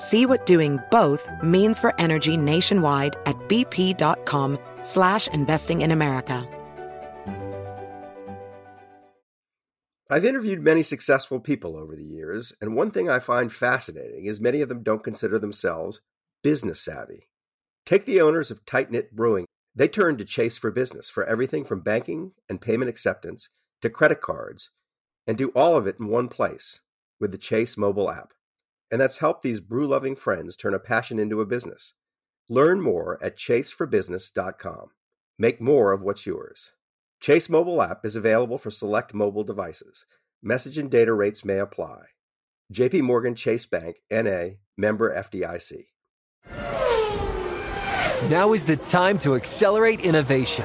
See what doing both means for energy nationwide at bp.com slash investing in America. I've interviewed many successful people over the years, and one thing I find fascinating is many of them don't consider themselves business savvy. Take the owners of Tight Knit Brewing. They turned to Chase for business for everything from banking and payment acceptance to credit cards, and do all of it in one place with the Chase mobile app. And that's helped these brew loving friends turn a passion into a business. Learn more at chaseforbusiness.com. Make more of what's yours. Chase mobile app is available for select mobile devices. Message and data rates may apply. JP Morgan Chase Bank NA member FDIC. Now is the time to accelerate innovation.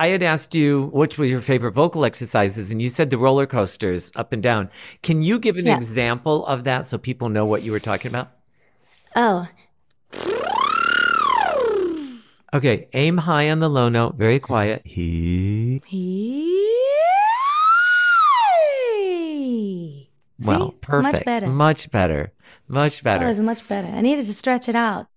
I had asked you which were your favorite vocal exercises, and you said the roller coasters up and down. Can you give an Yeah. example of that so people know what you were talking about? Oh, Okay, aim high on the low note, very quiet. He. See? Well, perfect. Much better. Much better. Much better. That was much better. I needed to stretch it out.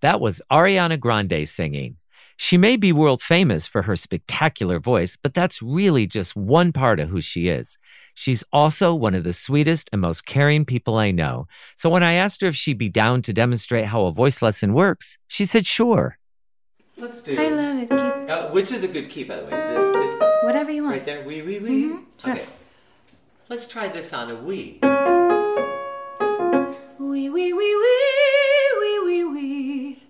That was Ariana Grande singing. She may be world famous for her spectacular voice, but that's really just one part of who she is. She's also one of the sweetest and most caring people I know. So when I asked her if she'd be down to demonstrate how a voice lesson works, she said sure. Let's do I love it. Keep Uh, which is a good key, by the way. Is this good? whatever you want. Right there? Wee, wee, wee? sure. Okay. Let's try this on a wee, wee, wee, wee, wee.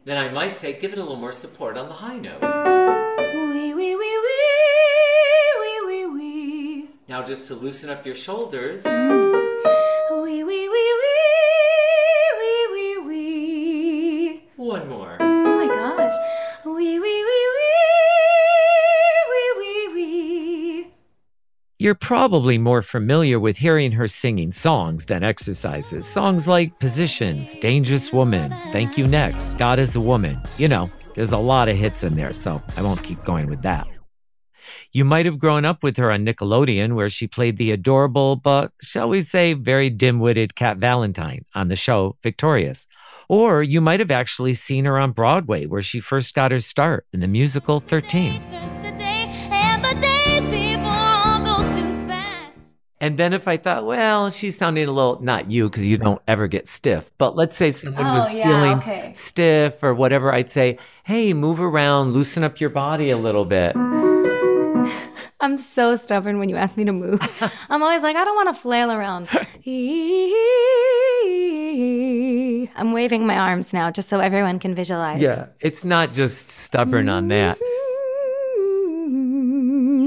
Then I might say, give it a little more support on the high note. Wee, wee, wee, wee, wee, wee, wee. Now, just to loosen up your shoulders. Mm. Wee, wee, wee, wee, You're probably more familiar with hearing her singing songs than exercises. Songs like Positions, Dangerous Woman, Thank You Next, God is a Woman. You know, there's a lot of hits in there, so I won't keep going with that. You might have grown up with her on Nickelodeon, where she played the adorable, but shall we say, very dim witted Cat Valentine on the show Victorious. Or you might have actually seen her on Broadway, where she first got her start in the musical 13. And then if I thought, well, she's sounding a little, not you, because you don't ever get stiff, but let's say someone Oh, was yeah, feeling okay. stiff or whatever, I'd say, hey, move around, loosen up your body a little bit. I'm so stubborn when you ask me to move. I'm always like, I don't want to flail around. I'm waving my arms now just so everyone can visualize. Yeah, it's not just stubborn on that. Mm-hmm.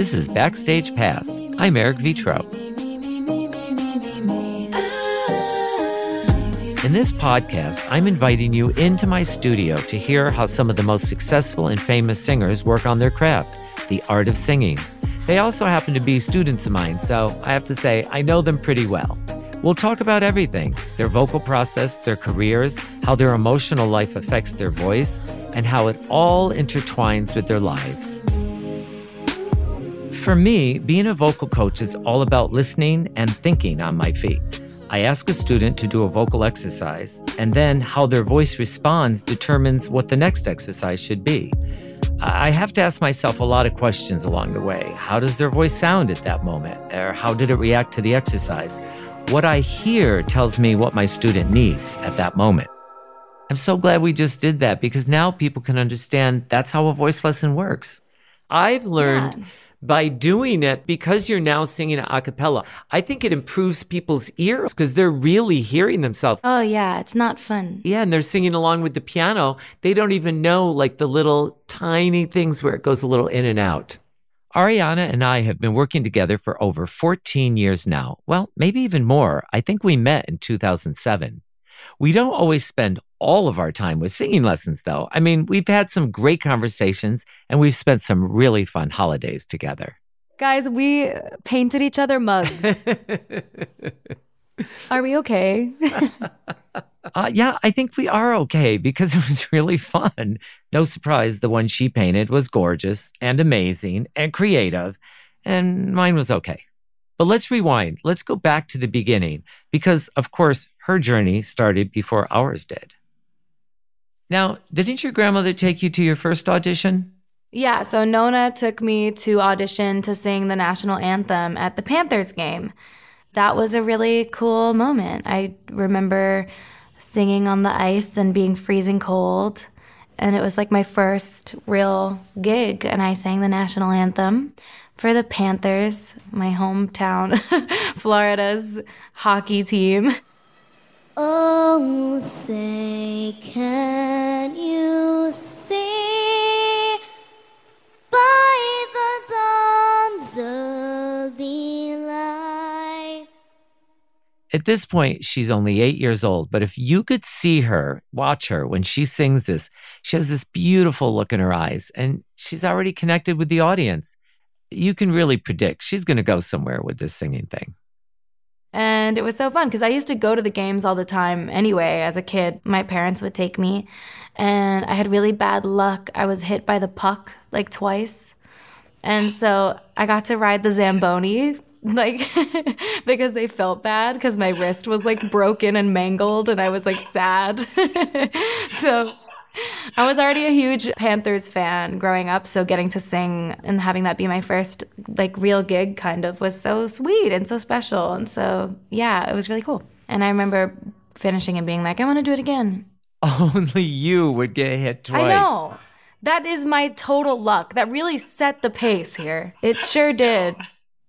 This is Backstage Pass. I'm Eric Vetro. In this podcast, I'm inviting you into my studio to hear how some of the most successful and famous singers work on their craft, the art of singing. They also happen to be students of mine, so I have to say I know them pretty well. We'll talk about everything their vocal process, their careers, how their emotional life affects their voice, and how it all intertwines with their lives. For me, being a vocal coach is all about listening and thinking on my feet. I ask a student to do a vocal exercise, and then how their voice responds determines what the next exercise should be. I have to ask myself a lot of questions along the way. How does their voice sound at that moment? Or how did it react to the exercise? What I hear tells me what my student needs at that moment. I'm so glad we just did that because now people can understand that's how a voice lesson works. I've learned. Yeah by doing it because you're now singing a cappella. I think it improves people's ears because they're really hearing themselves. Oh, yeah, it's not fun. Yeah, and they're singing along with the piano. They don't even know like the little tiny things where it goes a little in and out. Ariana and I have been working together for over 14 years now. Well, maybe even more. I think we met in 2007. We don't always spend all of our time with singing lessons, though. I mean, we've had some great conversations and we've spent some really fun holidays together. Guys, we painted each other mugs. are we okay? uh, yeah, I think we are okay because it was really fun. No surprise, the one she painted was gorgeous and amazing and creative, and mine was okay. But let's rewind. Let's go back to the beginning because, of course, her journey started before ours did. Now, didn't your grandmother take you to your first audition? Yeah, so Nona took me to audition to sing the national anthem at the Panthers game. That was a really cool moment. I remember singing on the ice and being freezing cold. And it was like my first real gig, and I sang the national anthem for the Panthers, my hometown, Florida's hockey team. Oh, say, can you see by the dawn's early light? At this point, she's only eight years old, but if you could see her, watch her when she sings this, she has this beautiful look in her eyes, and she's already connected with the audience. You can really predict she's going to go somewhere with this singing thing. And it was so fun because I used to go to the games all the time anyway. As a kid, my parents would take me, and I had really bad luck. I was hit by the puck like twice. And so I got to ride the Zamboni like because they felt bad because my wrist was like broken and mangled and I was like sad. so I was already a huge Panthers fan growing up, so getting to sing and having that be my first like real gig kind of was so sweet and so special. And so, yeah, it was really cool. And I remember finishing and being like, I want to do it again. Only you would get hit twice. I know. That is my total luck. That really set the pace here. It sure did.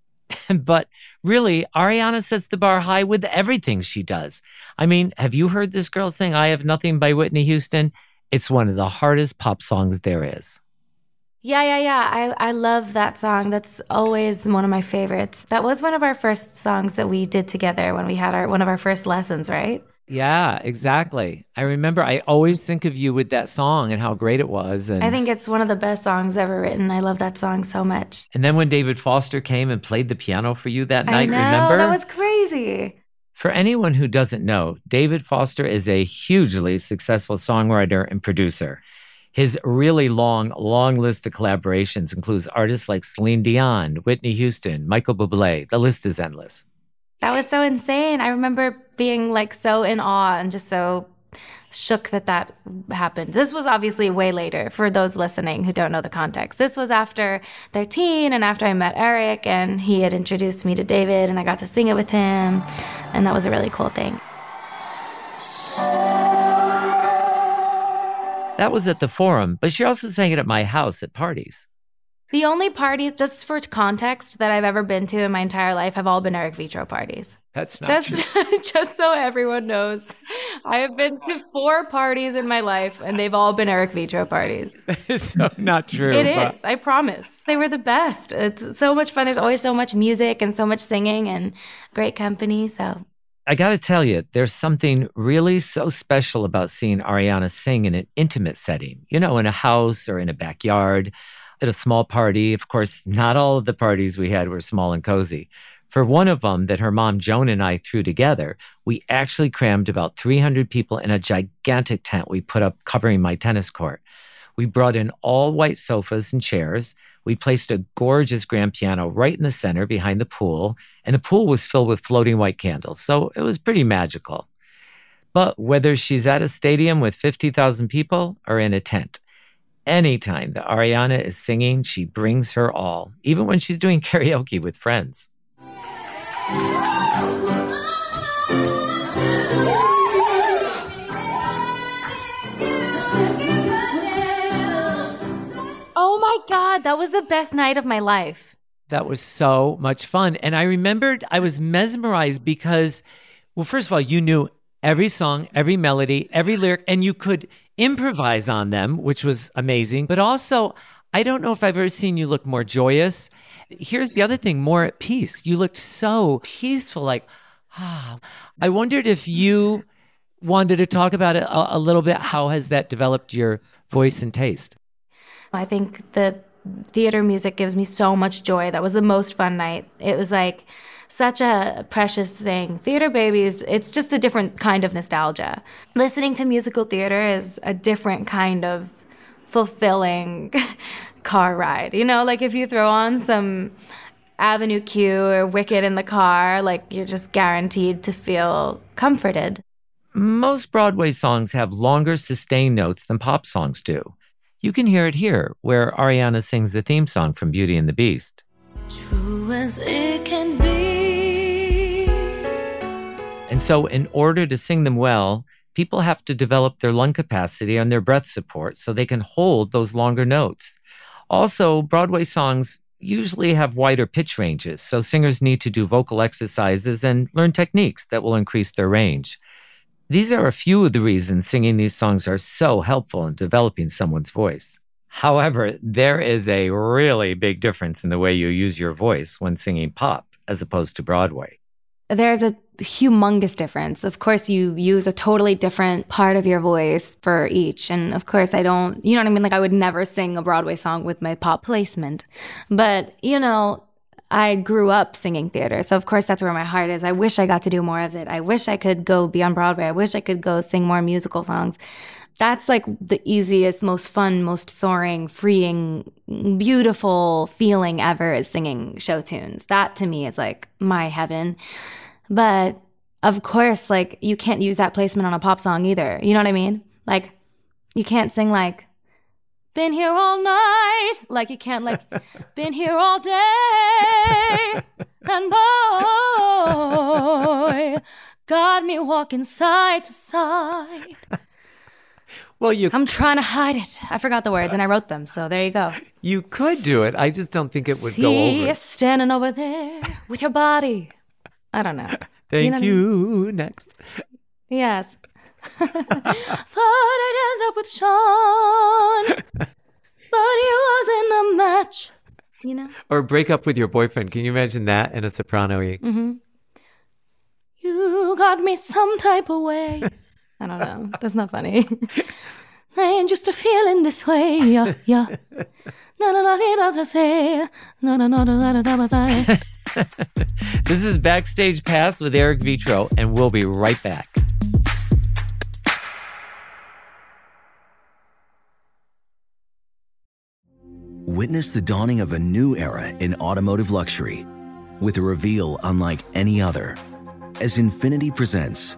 but really, Ariana sets the bar high with everything she does. I mean, have you heard this girl sing I Have Nothing by Whitney Houston? It's one of the hardest pop songs there is. Yeah, yeah, yeah. I, I love that song. That's always one of my favorites. That was one of our first songs that we did together when we had our one of our first lessons, right? Yeah, exactly. I remember I always think of you with that song and how great it was. And I think it's one of the best songs ever written. I love that song so much. And then when David Foster came and played the piano for you that night, know, remember? That was crazy. For anyone who doesn't know, David Foster is a hugely successful songwriter and producer. His really long, long list of collaborations includes artists like Celine Dion, Whitney Houston, Michael Bublé. The list is endless. That was so insane. I remember being like so in awe and just so shook that that happened. This was obviously way later for those listening who don't know the context. This was after 13 and after I met Eric and he had introduced me to David and I got to sing it with him. And that was a really cool thing. That was at the forum, but she also sang it at my house at parties. The only parties, just for context, that I've ever been to in my entire life have all been Eric Vetro parties. That's not just, just so everyone knows. I have been to four parties in my life, and they've all been Eric Vetro parties. it's so not true. It but... is. I promise. They were the best. It's so much fun. There's always so much music and so much singing and great company. So I got to tell you, there's something really so special about seeing Ariana sing in an intimate setting, you know, in a house or in a backyard at a small party. Of course, not all of the parties we had were small and cozy. For one of them that her mom Joan and I threw together, we actually crammed about 300 people in a gigantic tent we put up covering my tennis court. We brought in all white sofas and chairs. We placed a gorgeous grand piano right in the center behind the pool, and the pool was filled with floating white candles. So it was pretty magical. But whether she's at a stadium with 50,000 people or in a tent, anytime that Ariana is singing, she brings her all, even when she's doing karaoke with friends. Oh my God, that was the best night of my life. That was so much fun. And I remembered I was mesmerized because, well, first of all, you knew every song, every melody, every lyric, and you could improvise on them, which was amazing. But also, I don't know if I've ever seen you look more joyous. Here's the other thing more at peace. You looked so peaceful, like, ah. I wondered if you wanted to talk about it a, a little bit. How has that developed your voice and taste? I think the theater music gives me so much joy. That was the most fun night. It was like such a precious thing. Theater babies, it's just a different kind of nostalgia. Listening to musical theater is a different kind of fulfilling car ride. You know, like if you throw on some Avenue Q or Wicked in the car, like you're just guaranteed to feel comforted. Most Broadway songs have longer sustained notes than pop songs do. You can hear it here, where Ariana sings the theme song from Beauty and the Beast. True as it can be. And so, in order to sing them well, people have to develop their lung capacity and their breath support so they can hold those longer notes. Also, Broadway songs usually have wider pitch ranges, so singers need to do vocal exercises and learn techniques that will increase their range. These are a few of the reasons singing these songs are so helpful in developing someone's voice. However, there is a really big difference in the way you use your voice when singing pop as opposed to Broadway. There's a humongous difference. Of course, you use a totally different part of your voice for each. And of course, I don't, you know what I mean? Like, I would never sing a Broadway song with my pop placement. But, you know, I grew up singing theater. So of course that's where my heart is. I wish I got to do more of it. I wish I could go be on Broadway. I wish I could go sing more musical songs. That's like the easiest, most fun, most soaring, freeing, beautiful feeling ever is singing show tunes. That to me is like my heaven. But of course, like you can't use that placement on a pop song either. You know what I mean? Like you can't sing like been here all night. Like you can't like been here all day. And boy, got me walking side to side. Well, you I'm trying to hide it. I forgot the words and I wrote them, so there you go. You could do it. I just don't think it would See go over. you standing over there with your body. I don't know. Thank you. Know you. I mean? Next. Yes. Thought I'd end up with Sean, but he wasn't a match. You know? Or break up with your boyfriend. Can you imagine that in a soprano? Mm-hmm. You got me some type of way. I don't know. That's not funny. I ain't just a feeling this way. Yeah, yeah. this is Backstage Pass with Eric Vetro, and we'll be right back. Witness the dawning of a new era in automotive luxury with a reveal unlike any other as Infiniti presents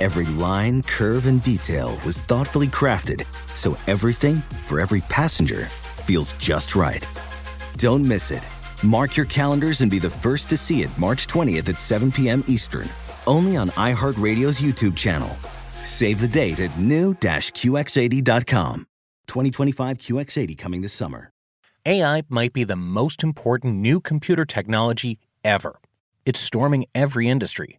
Every line, curve, and detail was thoughtfully crafted so everything for every passenger feels just right. Don't miss it. Mark your calendars and be the first to see it March 20th at 7 p.m. Eastern, only on iHeartRadio's YouTube channel. Save the date at new-QX80.com. 2025 QX80 coming this summer. AI might be the most important new computer technology ever. It's storming every industry,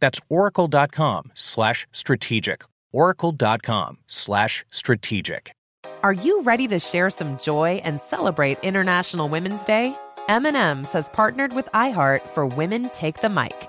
That's oracle.com slash strategic. Oracle.com slash strategic. Are you ready to share some joy and celebrate International Women's Day? M&M's has partnered with iHeart for Women Take the Mic,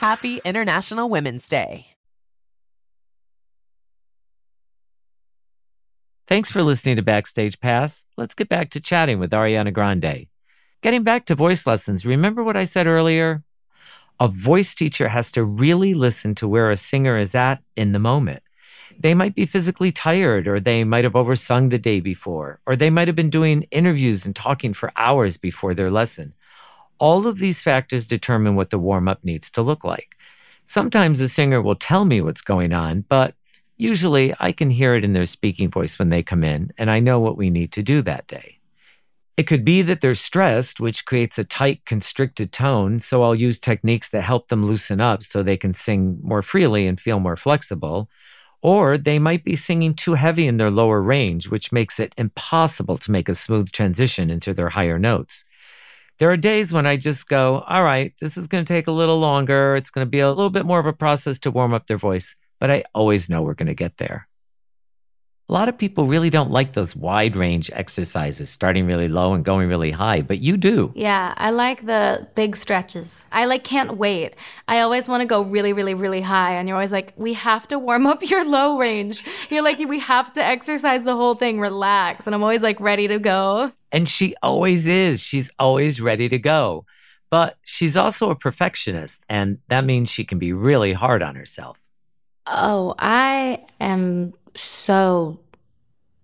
Happy International Women's Day. Thanks for listening to Backstage Pass. Let's get back to chatting with Ariana Grande. Getting back to voice lessons, remember what I said earlier? A voice teacher has to really listen to where a singer is at in the moment. They might be physically tired, or they might have oversung the day before, or they might have been doing interviews and talking for hours before their lesson. All of these factors determine what the warm up needs to look like. Sometimes the singer will tell me what's going on, but usually I can hear it in their speaking voice when they come in, and I know what we need to do that day. It could be that they're stressed, which creates a tight, constricted tone, so I'll use techniques that help them loosen up so they can sing more freely and feel more flexible. Or they might be singing too heavy in their lower range, which makes it impossible to make a smooth transition into their higher notes. There are days when I just go, all right, this is going to take a little longer. It's going to be a little bit more of a process to warm up their voice, but I always know we're going to get there. A lot of people really don't like those wide range exercises, starting really low and going really high, but you do. Yeah, I like the big stretches. I like can't wait. I always want to go really, really, really high, and you're always like, we have to warm up your low range. You're like, we have to exercise the whole thing, relax, and I'm always like ready to go. And she always is. She's always ready to go. But she's also a perfectionist, and that means she can be really hard on herself. Oh, I am so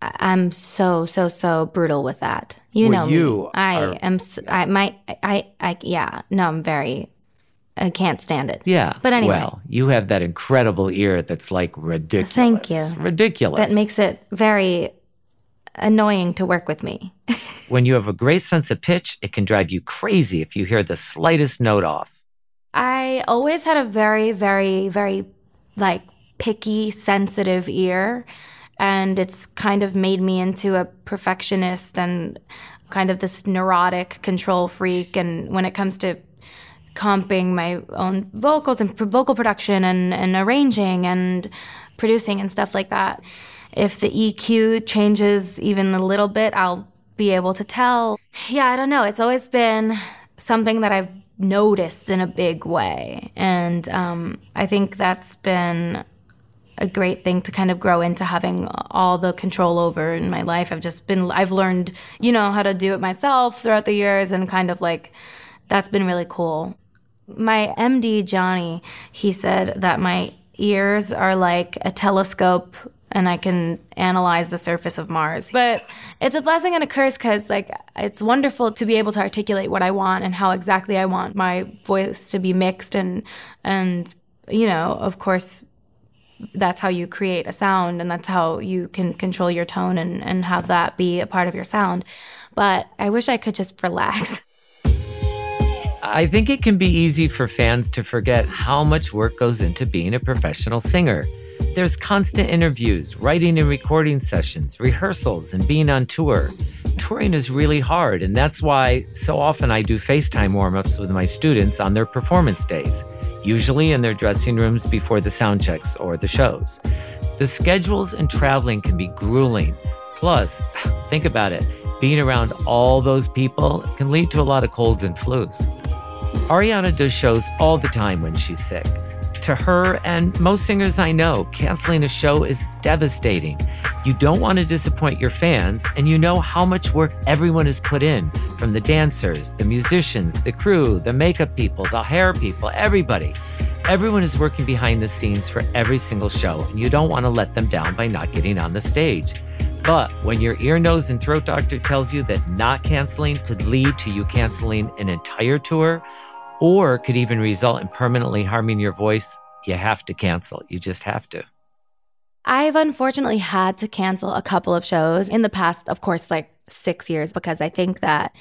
I'm so so so brutal with that. You Well, know, me. you I are- am. I my I I yeah. No, I'm very. I can't stand it. Yeah. But anyway, Well, you have that incredible ear that's like ridiculous. Thank you. Ridiculous. that makes it very annoying to work with me. when you have a great sense of pitch, it can drive you crazy if you hear the slightest note off. I always had a very, very, very like picky, sensitive ear. And it's kind of made me into a perfectionist and kind of this neurotic control freak. And when it comes to comping my own vocals and vocal production and, and arranging and producing and stuff like that, if the EQ changes even a little bit, I'll be able to tell. Yeah, I don't know. It's always been something that I've noticed in a big way. And um, I think that's been a great thing to kind of grow into having all the control over in my life. I've just been, I've learned, you know, how to do it myself throughout the years and kind of like, that's been really cool. My MD, Johnny, he said that my ears are like a telescope and I can analyze the surface of Mars. But it's a blessing and a curse because, like, it's wonderful to be able to articulate what I want and how exactly I want my voice to be mixed and, and, you know, of course, that's how you create a sound and that's how you can control your tone and, and have that be a part of your sound. But I wish I could just relax. I think it can be easy for fans to forget how much work goes into being a professional singer. There's constant interviews, writing and recording sessions, rehearsals, and being on tour. Touring is really hard, and that's why so often I do FaceTime warm ups with my students on their performance days, usually in their dressing rooms before the sound checks or the shows. The schedules and traveling can be grueling. Plus, think about it being around all those people can lead to a lot of colds and flus. Ariana does shows all the time when she's sick. To her and most singers I know, canceling a show is devastating. You don't want to disappoint your fans, and you know how much work everyone has put in from the dancers, the musicians, the crew, the makeup people, the hair people, everybody. Everyone is working behind the scenes for every single show, and you don't want to let them down by not getting on the stage. But when your ear, nose, and throat doctor tells you that not canceling could lead to you canceling an entire tour, or could even result in permanently harming your voice, you have to cancel. You just have to. I've unfortunately had to cancel a couple of shows in the past, of course, like six years, because I think that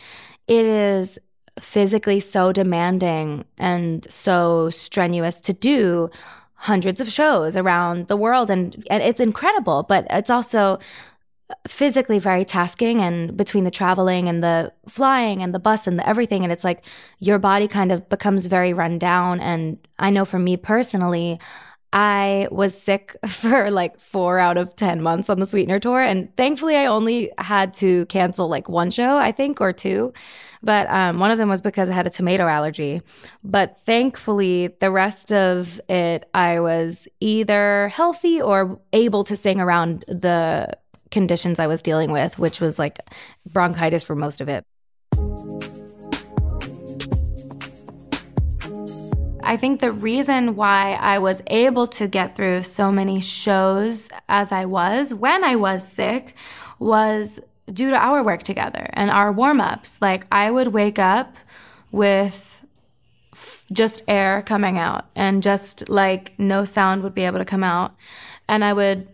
it is physically so demanding and so strenuous to do hundreds of shows around the world. And, and it's incredible, but it's also physically very tasking and between the traveling and the flying and the bus and the everything and it's like your body kind of becomes very run down. And i know for me personally i was sick for like 4 out of 10 months on the sweetener tour. And thankfully i only had to cancel like one show i think or two. But um, one of them was because i had a tomato allergy. But thankfully the rest of it i was either healthy or able to sing around the conditions I was dealing with, which was like bronchitis for most of it. I think the reason why I was able to get through so many shows as I was when I was sick was due to our work together and our warm ups. Like, I would wake up with f- just air coming out and just like no sound would be able to come out. And I would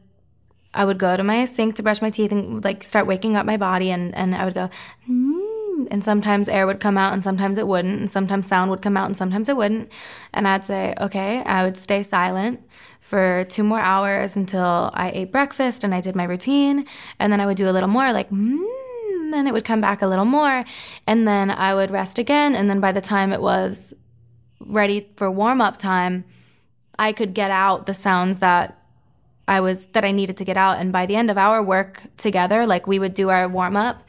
I would go to my sink to brush my teeth and like start waking up my body and, and I would go, mm, and sometimes air would come out and sometimes it wouldn't. And sometimes sound would come out and sometimes it wouldn't. And I'd say, okay, I would stay silent for two more hours until I ate breakfast and I did my routine. And then I would do a little more like, mm, and it would come back a little more. And then I would rest again. And then by the time it was ready for warm up time, I could get out the sounds that I was that I needed to get out. And by the end of our work together, like we would do our warm up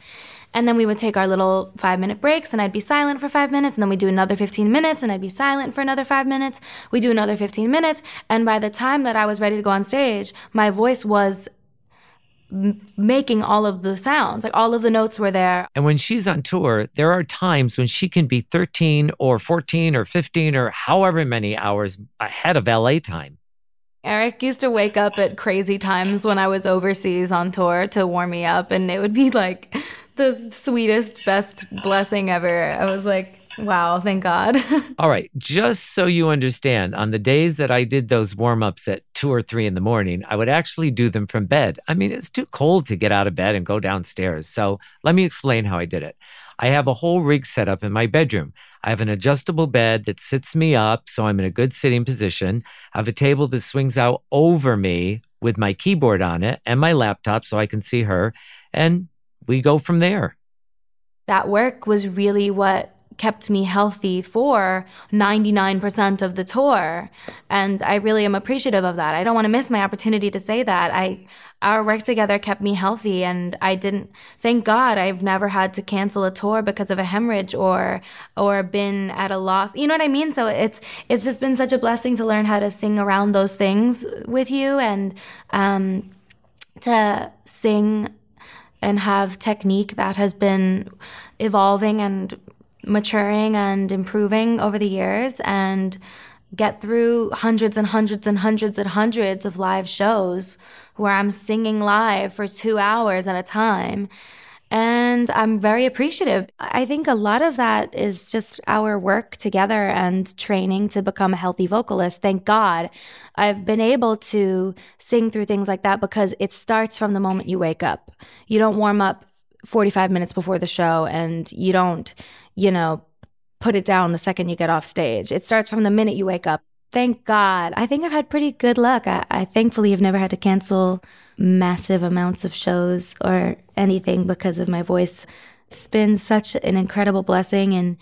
and then we would take our little five minute breaks and I'd be silent for five minutes and then we'd do another 15 minutes and I'd be silent for another five minutes. We do another 15 minutes. And by the time that I was ready to go on stage, my voice was making all of the sounds, like all of the notes were there. And when she's on tour, there are times when she can be 13 or 14 or 15 or however many hours ahead of LA time. Eric used to wake up at crazy times when I was overseas on tour to warm me up, and it would be like the sweetest, best blessing ever. I was like, wow, thank God. All right. Just so you understand, on the days that I did those warm ups at two or three in the morning, I would actually do them from bed. I mean, it's too cold to get out of bed and go downstairs. So let me explain how I did it. I have a whole rig set up in my bedroom. I have an adjustable bed that sits me up so I'm in a good sitting position. I have a table that swings out over me with my keyboard on it and my laptop so I can see her. And we go from there. That work was really what kept me healthy for 99% of the tour and i really am appreciative of that i don't want to miss my opportunity to say that i our work together kept me healthy and i didn't thank god i've never had to cancel a tour because of a hemorrhage or or been at a loss. You know what i mean? So it's it's just been such a blessing to learn how to sing around those things with you and um to sing and have technique that has been evolving and maturing and improving over the years. And get through hundreds and hundreds and hundreds and hundreds of live shows where I'm singing live for two hours at a time. And I'm very appreciative. I think a lot of that is just our work together and training to become a healthy vocalist. Thank God I've been able to sing through things like that because it starts from the moment you wake up. You don't warm up 45 minutes before the show and you don't, you know, put it down the second you get off stage. It starts from the minute you wake up. Thank God. I think I've had pretty good luck. I, I thankfully have never had to cancel massive amounts of shows or anything because of my voice. It's been such an incredible blessing and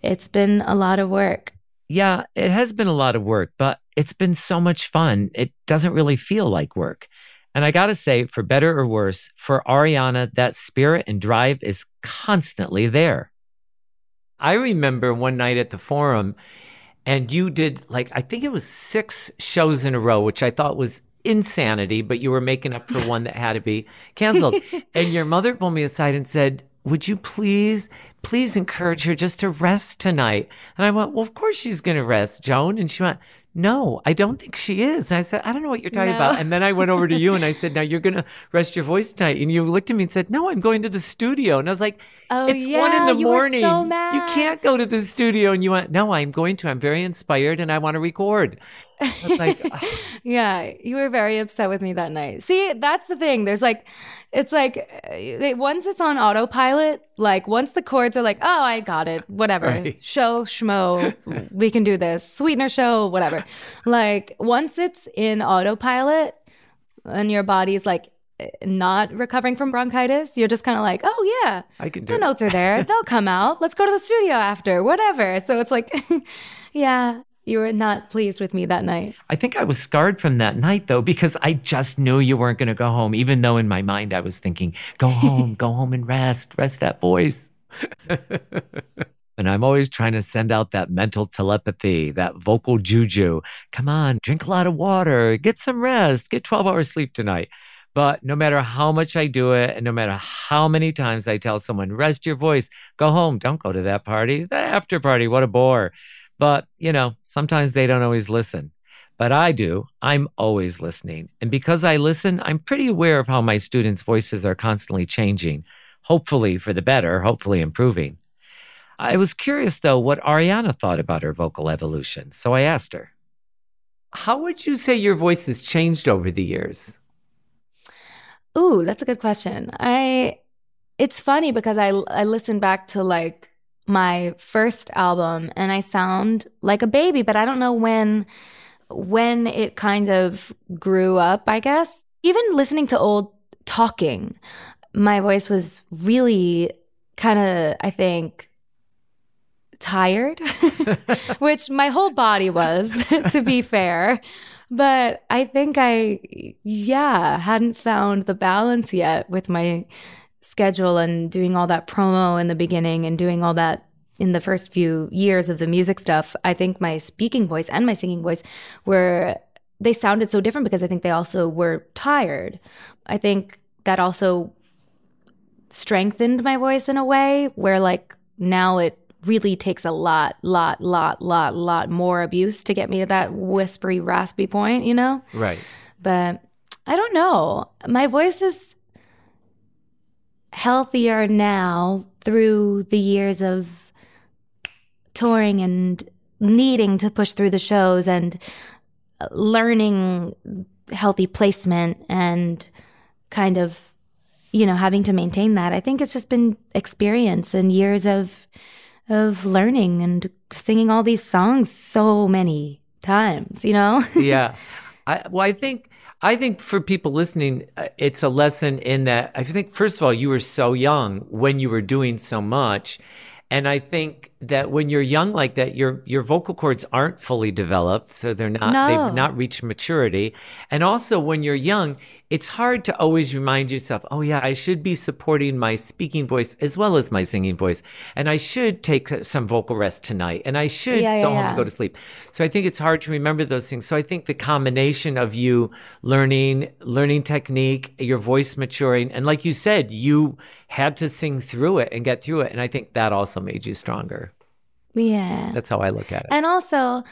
it's been a lot of work. Yeah, it has been a lot of work, but it's been so much fun. It doesn't really feel like work. And I got to say, for better or worse, for Ariana, that spirit and drive is constantly there. I remember one night at the forum, and you did like I think it was six shows in a row, which I thought was insanity, but you were making up for one that had to be canceled. and your mother pulled me aside and said, "Would you please, please encourage her just to rest tonight?" And I went, "Well, of course she's going to rest, Joan." And she went, no, I don't think she is. And I said, I don't know what you're talking no. about. And then I went over to you and I said, Now you're going to rest your voice tonight. And you looked at me and said, No, I'm going to the studio. And I was like, Oh, it's yeah, one in the you morning. So. You can't go to the studio. And you went, No, I'm going to. I'm very inspired and I want to record. Like, Yeah, you were very upset with me that night. See, that's the thing. There's like, it's like uh, once it's on autopilot, like once the chords are like, oh, I got it, whatever, right. show, schmo, we can do this, sweetener show, whatever. like once it's in autopilot and your body's like not recovering from bronchitis, you're just kind of like, oh yeah, I can do the it. notes are there, they'll come out. Let's go to the studio after, whatever. So it's like, yeah, you were not pleased with me that night. I think I was scarred from that night though, because I just knew you weren't going to go home, even though in my mind I was thinking, go home, go home and rest, rest that voice. and I'm always trying to send out that mental telepathy, that vocal juju. Come on, drink a lot of water, get some rest, get 12 hours sleep tonight. But no matter how much I do it, and no matter how many times I tell someone, rest your voice, go home, don't go to that party, the after party, what a bore. But, you know, sometimes they don't always listen. But I do. I'm always listening. And because I listen, I'm pretty aware of how my students' voices are constantly changing, hopefully for the better, hopefully improving. I was curious, though, what Ariana thought about her vocal evolution. So I asked her, How would you say your voice has changed over the years? Ooh, that's a good question. I, it's funny because I, I listen back to like my first album and I sound like a baby, but I don't know when when it kind of grew up, I guess. Even listening to old talking, my voice was really kind of, I think, tired, which my whole body was, to be fair. But I think I, yeah, hadn't found the balance yet with my schedule and doing all that promo in the beginning and doing all that in the first few years of the music stuff, I think my speaking voice and my singing voice were they sounded so different because I think they also were tired. I think that also strengthened my voice in a way where like now it really takes a lot, lot, lot, lot, lot more abuse to get me to that whispery, raspy point, you know? Right. But I don't know. My voice is healthier now through the years of touring and needing to push through the shows and uh, learning healthy placement and kind of you know having to maintain that i think it's just been experience and years of of learning and singing all these songs so many times you know? Yeah. I well i think I think for people listening, uh, it's a lesson in that I think, first of all, you were so young when you were doing so much. And I think that when you're young like that, your your vocal cords aren't fully developed, so they're not no. they've not reached maturity. And also when you're young, it's hard to always remind yourself, oh yeah, I should be supporting my speaking voice as well as my singing voice, and I should take some vocal rest tonight, and I should yeah, yeah, go home yeah. and go to sleep. So I think it's hard to remember those things. So I think the combination of you learning learning technique, your voice maturing, and like you said, you had to sing through it and get through it. And I think that also made you stronger. Yeah. That's how I look at it. And also,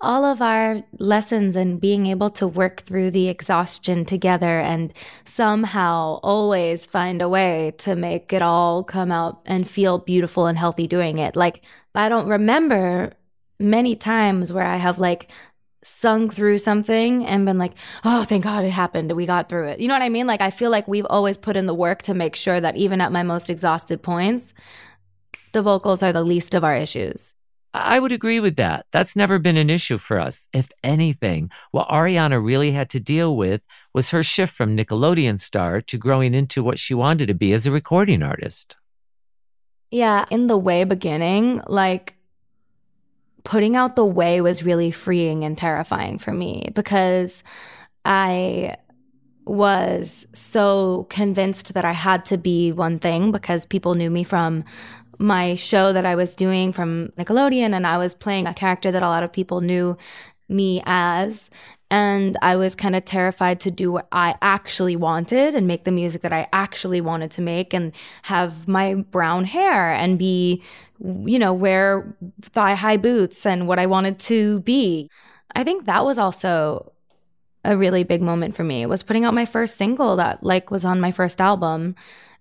all of our lessons and being able to work through the exhaustion together and somehow always find a way to make it all come out and feel beautiful and healthy doing it. Like, I don't remember many times where I have like sung through something and been like, oh, thank God it happened. We got through it. You know what I mean? Like, I feel like we've always put in the work to make sure that even at my most exhausted points, the vocals are the least of our issues. I would agree with that. That's never been an issue for us. If anything, what Ariana really had to deal with was her shift from Nickelodeon star to growing into what she wanted to be as a recording artist. Yeah, in the way beginning, like putting out the way was really freeing and terrifying for me because I was so convinced that I had to be one thing because people knew me from my show that I was doing from Nickelodeon and I was playing a character that a lot of people knew me as. And I was kind of terrified to do what I actually wanted and make the music that I actually wanted to make and have my brown hair and be, you know, wear thigh high boots and what I wanted to be. I think that was also a really big moment for me. Was putting out my first single that like was on my first album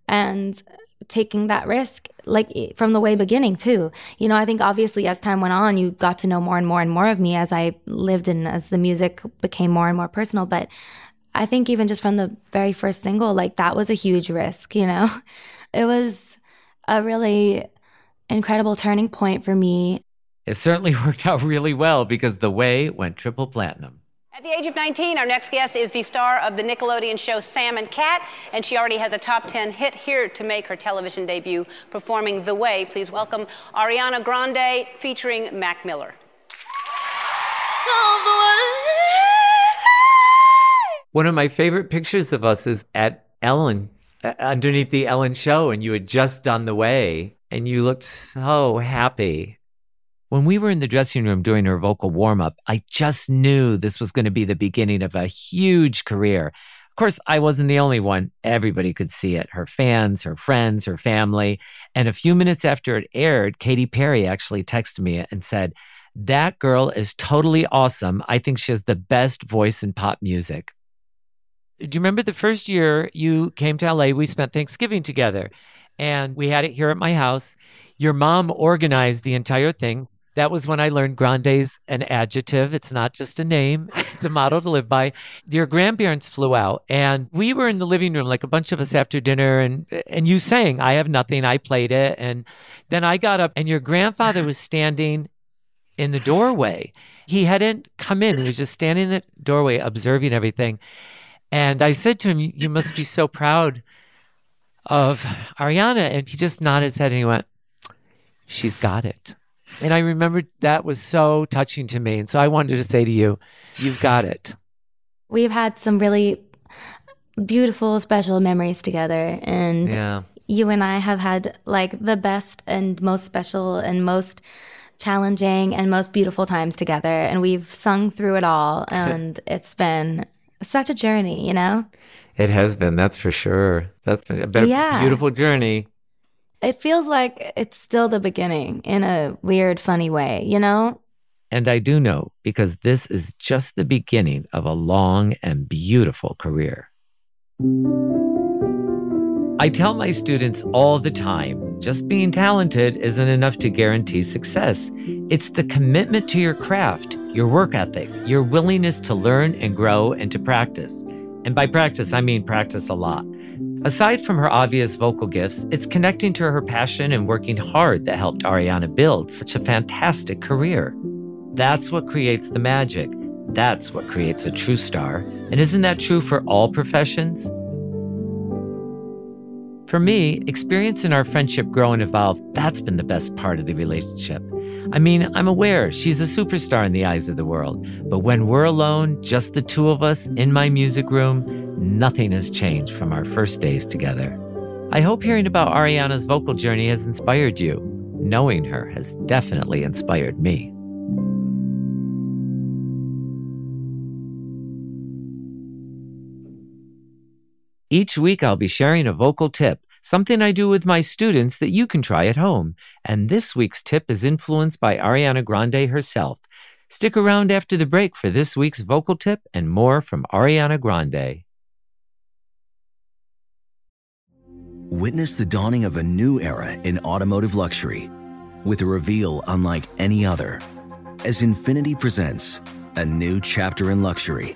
and taking that risk like from the way beginning too. You know i think obviously as time went on you got to know more and more and more of me as i lived and as the music became more and more personal. But i think even just from the very first single like that was a huge risk you know? It was a really incredible turning point for me. It certainly worked out really well because the way went triple platinum at the age of 19, our next guest is the star of the Nickelodeon show Sam and Cat, and she already has a top 10 hit here to make her television debut, performing The Way. Please welcome Ariana Grande featuring Mac Miller. One of my favorite pictures of us is at Ellen, uh, underneath the Ellen show, and you had just done The Way, and you looked so happy. When we were in the dressing room doing her vocal warm up, I just knew this was going to be the beginning of a huge career. Of course, I wasn't the only one. Everybody could see it her fans, her friends, her family. And a few minutes after it aired, Katy Perry actually texted me and said, That girl is totally awesome. I think she has the best voice in pop music. Do you remember the first year you came to LA? We spent Thanksgiving together and we had it here at my house. Your mom organized the entire thing. That was when I learned grande's an adjective. It's not just a name, it's a motto to live by. Your grandparents flew out and we were in the living room, like a bunch of us after dinner, and and you sang, I have nothing, I played it. And then I got up and your grandfather was standing in the doorway. He hadn't come in, he was just standing in the doorway observing everything. And I said to him, You must be so proud of Ariana. And he just nodded his head and he went, She's got it. And I remember that was so touching to me. And so I wanted to say to you, you've got it. We've had some really beautiful, special memories together. And yeah. you and I have had like the best and most special and most challenging and most beautiful times together. And we've sung through it all. And it's been such a journey, you know? It has been, that's for sure. That's been a yeah. beautiful journey it feels like it's still the beginning in a weird, funny way, you know? And I do know because this is just the beginning of a long and beautiful career. I tell my students all the time just being talented isn't enough to guarantee success. It's the commitment to your craft, your work ethic, your willingness to learn and grow and to practice. And by practice, I mean practice a lot. Aside from her obvious vocal gifts, it's connecting to her passion and working hard that helped Ariana build such a fantastic career. That's what creates the magic. That's what creates a true star. And isn't that true for all professions? For me, experiencing our friendship grow and evolve, that's been the best part of the relationship. I mean, I'm aware she's a superstar in the eyes of the world, but when we're alone, just the two of us in my music room, nothing has changed from our first days together. I hope hearing about Ariana's vocal journey has inspired you. Knowing her has definitely inspired me. Each week, I'll be sharing a vocal tip something I do with my students that you can try at home. And this week's tip is influenced by Ariana Grande herself. Stick around after the break for this week's vocal tip and more from Ariana Grande. Witness the dawning of a new era in automotive luxury with a reveal unlike any other as Infiniti presents a new chapter in luxury,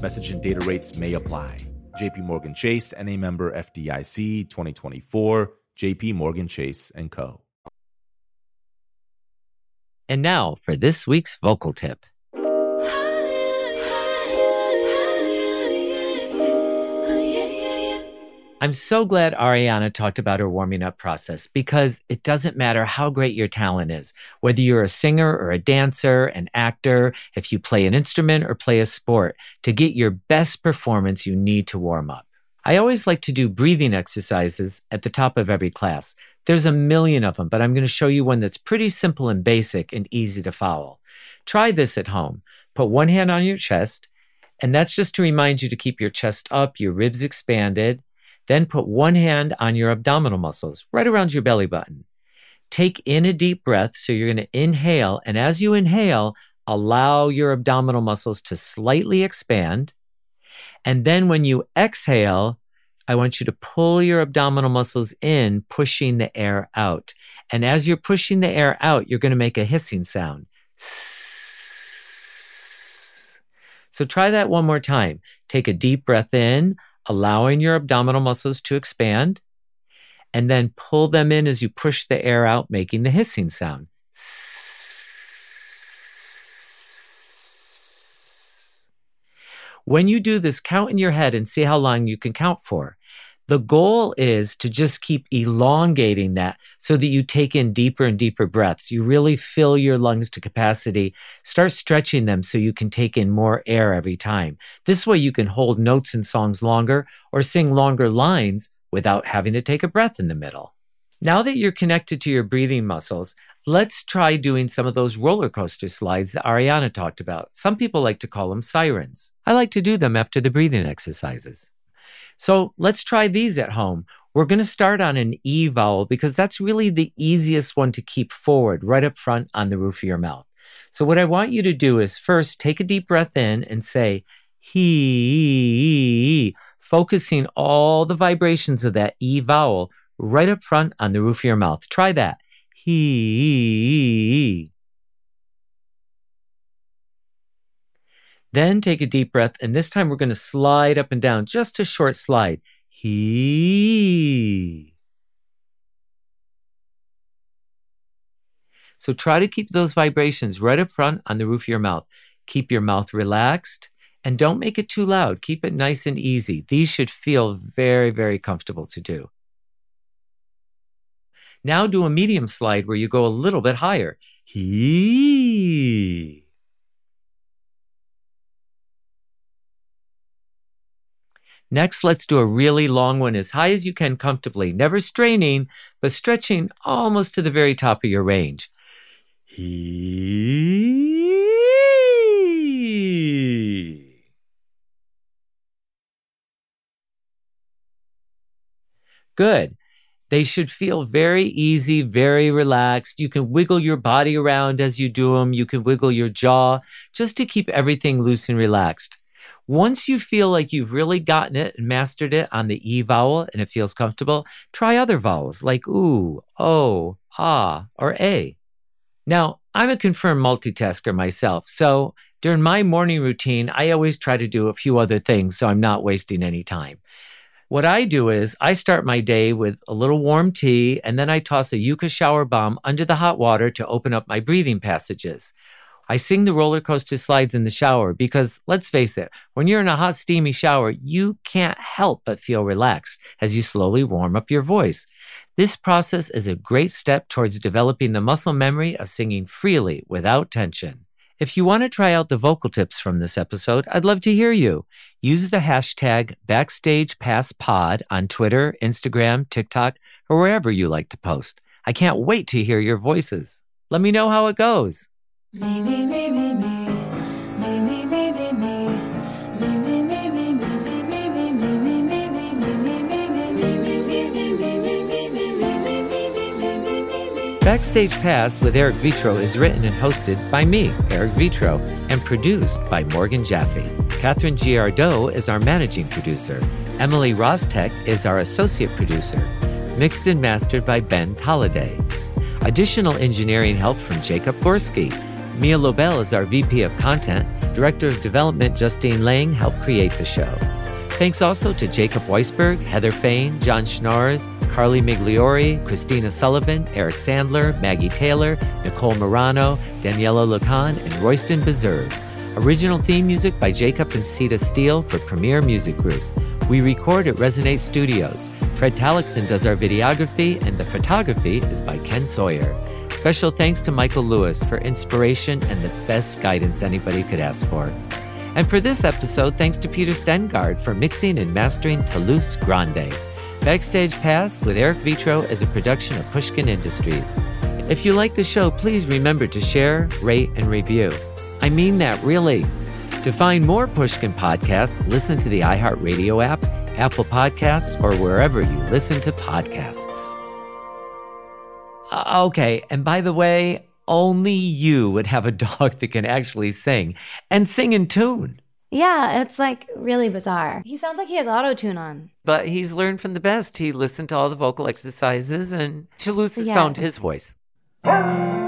Message and data rates may apply. JP Morgan Chase and a member FDIC 2024, JP Morgan Chase and Co. And now for this week's vocal tip. I'm so glad Ariana talked about her warming up process because it doesn't matter how great your talent is, whether you're a singer or a dancer, an actor, if you play an instrument or play a sport, to get your best performance, you need to warm up. I always like to do breathing exercises at the top of every class. There's a million of them, but I'm going to show you one that's pretty simple and basic and easy to follow. Try this at home. Put one hand on your chest, and that's just to remind you to keep your chest up, your ribs expanded, then put one hand on your abdominal muscles, right around your belly button. Take in a deep breath. So you're going to inhale. And as you inhale, allow your abdominal muscles to slightly expand. And then when you exhale, I want you to pull your abdominal muscles in, pushing the air out. And as you're pushing the air out, you're going to make a hissing sound. So try that one more time. Take a deep breath in allowing your abdominal muscles to expand, and then pull them in as you push the air out, making the hissing sound. When you do this, count in your head and see how long you can count for. The goal is to just keep elongating that so that you take in deeper and deeper breaths. You really fill your lungs to capacity. Start stretching them so you can take in more air every time. This way you can hold notes and songs longer or sing longer lines without having to take a breath in the middle. Now that you're connected to your breathing muscles, let's try doing some of those roller coaster slides that Ariana talked about. Some people like to call them sirens. I like to do them after the breathing exercises. So let's try these at home. We're going to start on an E vowel because that's really the easiest one to keep forward right up front on the roof of your mouth. So what I want you to do is first take a deep breath in and say he, focusing all the vibrations of that E vowel right up front on the roof of your mouth. Try that. He. Then take a deep breath, and this time we're going to slide up and down, just a short slide. He. So try to keep those vibrations right up front on the roof of your mouth. Keep your mouth relaxed and don't make it too loud. Keep it nice and easy. These should feel very, very comfortable to do. Now do a medium slide where you go a little bit higher. He. Next, let's do a really long one as high as you can comfortably, never straining, but stretching almost to the very top of your range. Good. They should feel very easy, very relaxed. You can wiggle your body around as you do them. You can wiggle your jaw just to keep everything loose and relaxed. Once you feel like you've really gotten it and mastered it on the E vowel and it feels comfortable, try other vowels like ooh, oh, ah, or a. Now, I'm a confirmed multitasker myself, so during my morning routine, I always try to do a few other things so I'm not wasting any time. What I do is I start my day with a little warm tea and then I toss a Yucca shower bomb under the hot water to open up my breathing passages. I sing the roller coaster slides in the shower because let's face it, when you're in a hot, steamy shower, you can't help but feel relaxed as you slowly warm up your voice. This process is a great step towards developing the muscle memory of singing freely without tension. If you want to try out the vocal tips from this episode, I'd love to hear you. Use the hashtag BackstagePassPod on Twitter, Instagram, TikTok, or wherever you like to post. I can't wait to hear your voices. Let me know how it goes. Me, me, me, me, me. Me, me, me, me, me. Me, me, me, me, me. Backstage Pass with Eric Vetro is written and hosted by me, Eric Vetro, and produced by Morgan Jaffe. Catherine Girardeau is our managing producer. Emily Rostek is our associate producer. Mixed and mastered by Ben Tolliday. Additional engineering help from Jacob Gorski. Mia Lobel is our VP of Content. Director of Development Justine Lang helped create the show. Thanks also to Jacob Weisberg, Heather Fain, John Schnars, Carly Migliori, Christina Sullivan, Eric Sandler, Maggie Taylor, Nicole Morano, Daniella Lakhan, and Royston Beserve. Original theme music by Jacob and Sita Steele for Premier Music Group. We record at Resonate Studios. Fred Tallickson does our videography, and the photography is by Ken Sawyer. Special thanks to Michael Lewis for inspiration and the best guidance anybody could ask for. And for this episode, thanks to Peter Stengard for mixing and mastering Toulouse Grande. Backstage Pass with Eric Vetro is a production of Pushkin Industries. If you like the show, please remember to share, rate, and review. I mean that really. To find more Pushkin podcasts, listen to the iHeartRadio app, Apple Podcasts, or wherever you listen to podcasts. Uh, okay, and by the way, only you would have a dog that can actually sing and sing in tune. Yeah, it's like really bizarre. He sounds like he has auto tune on. But he's learned from the best. He listened to all the vocal exercises and Toulouse has Yeah. found his voice.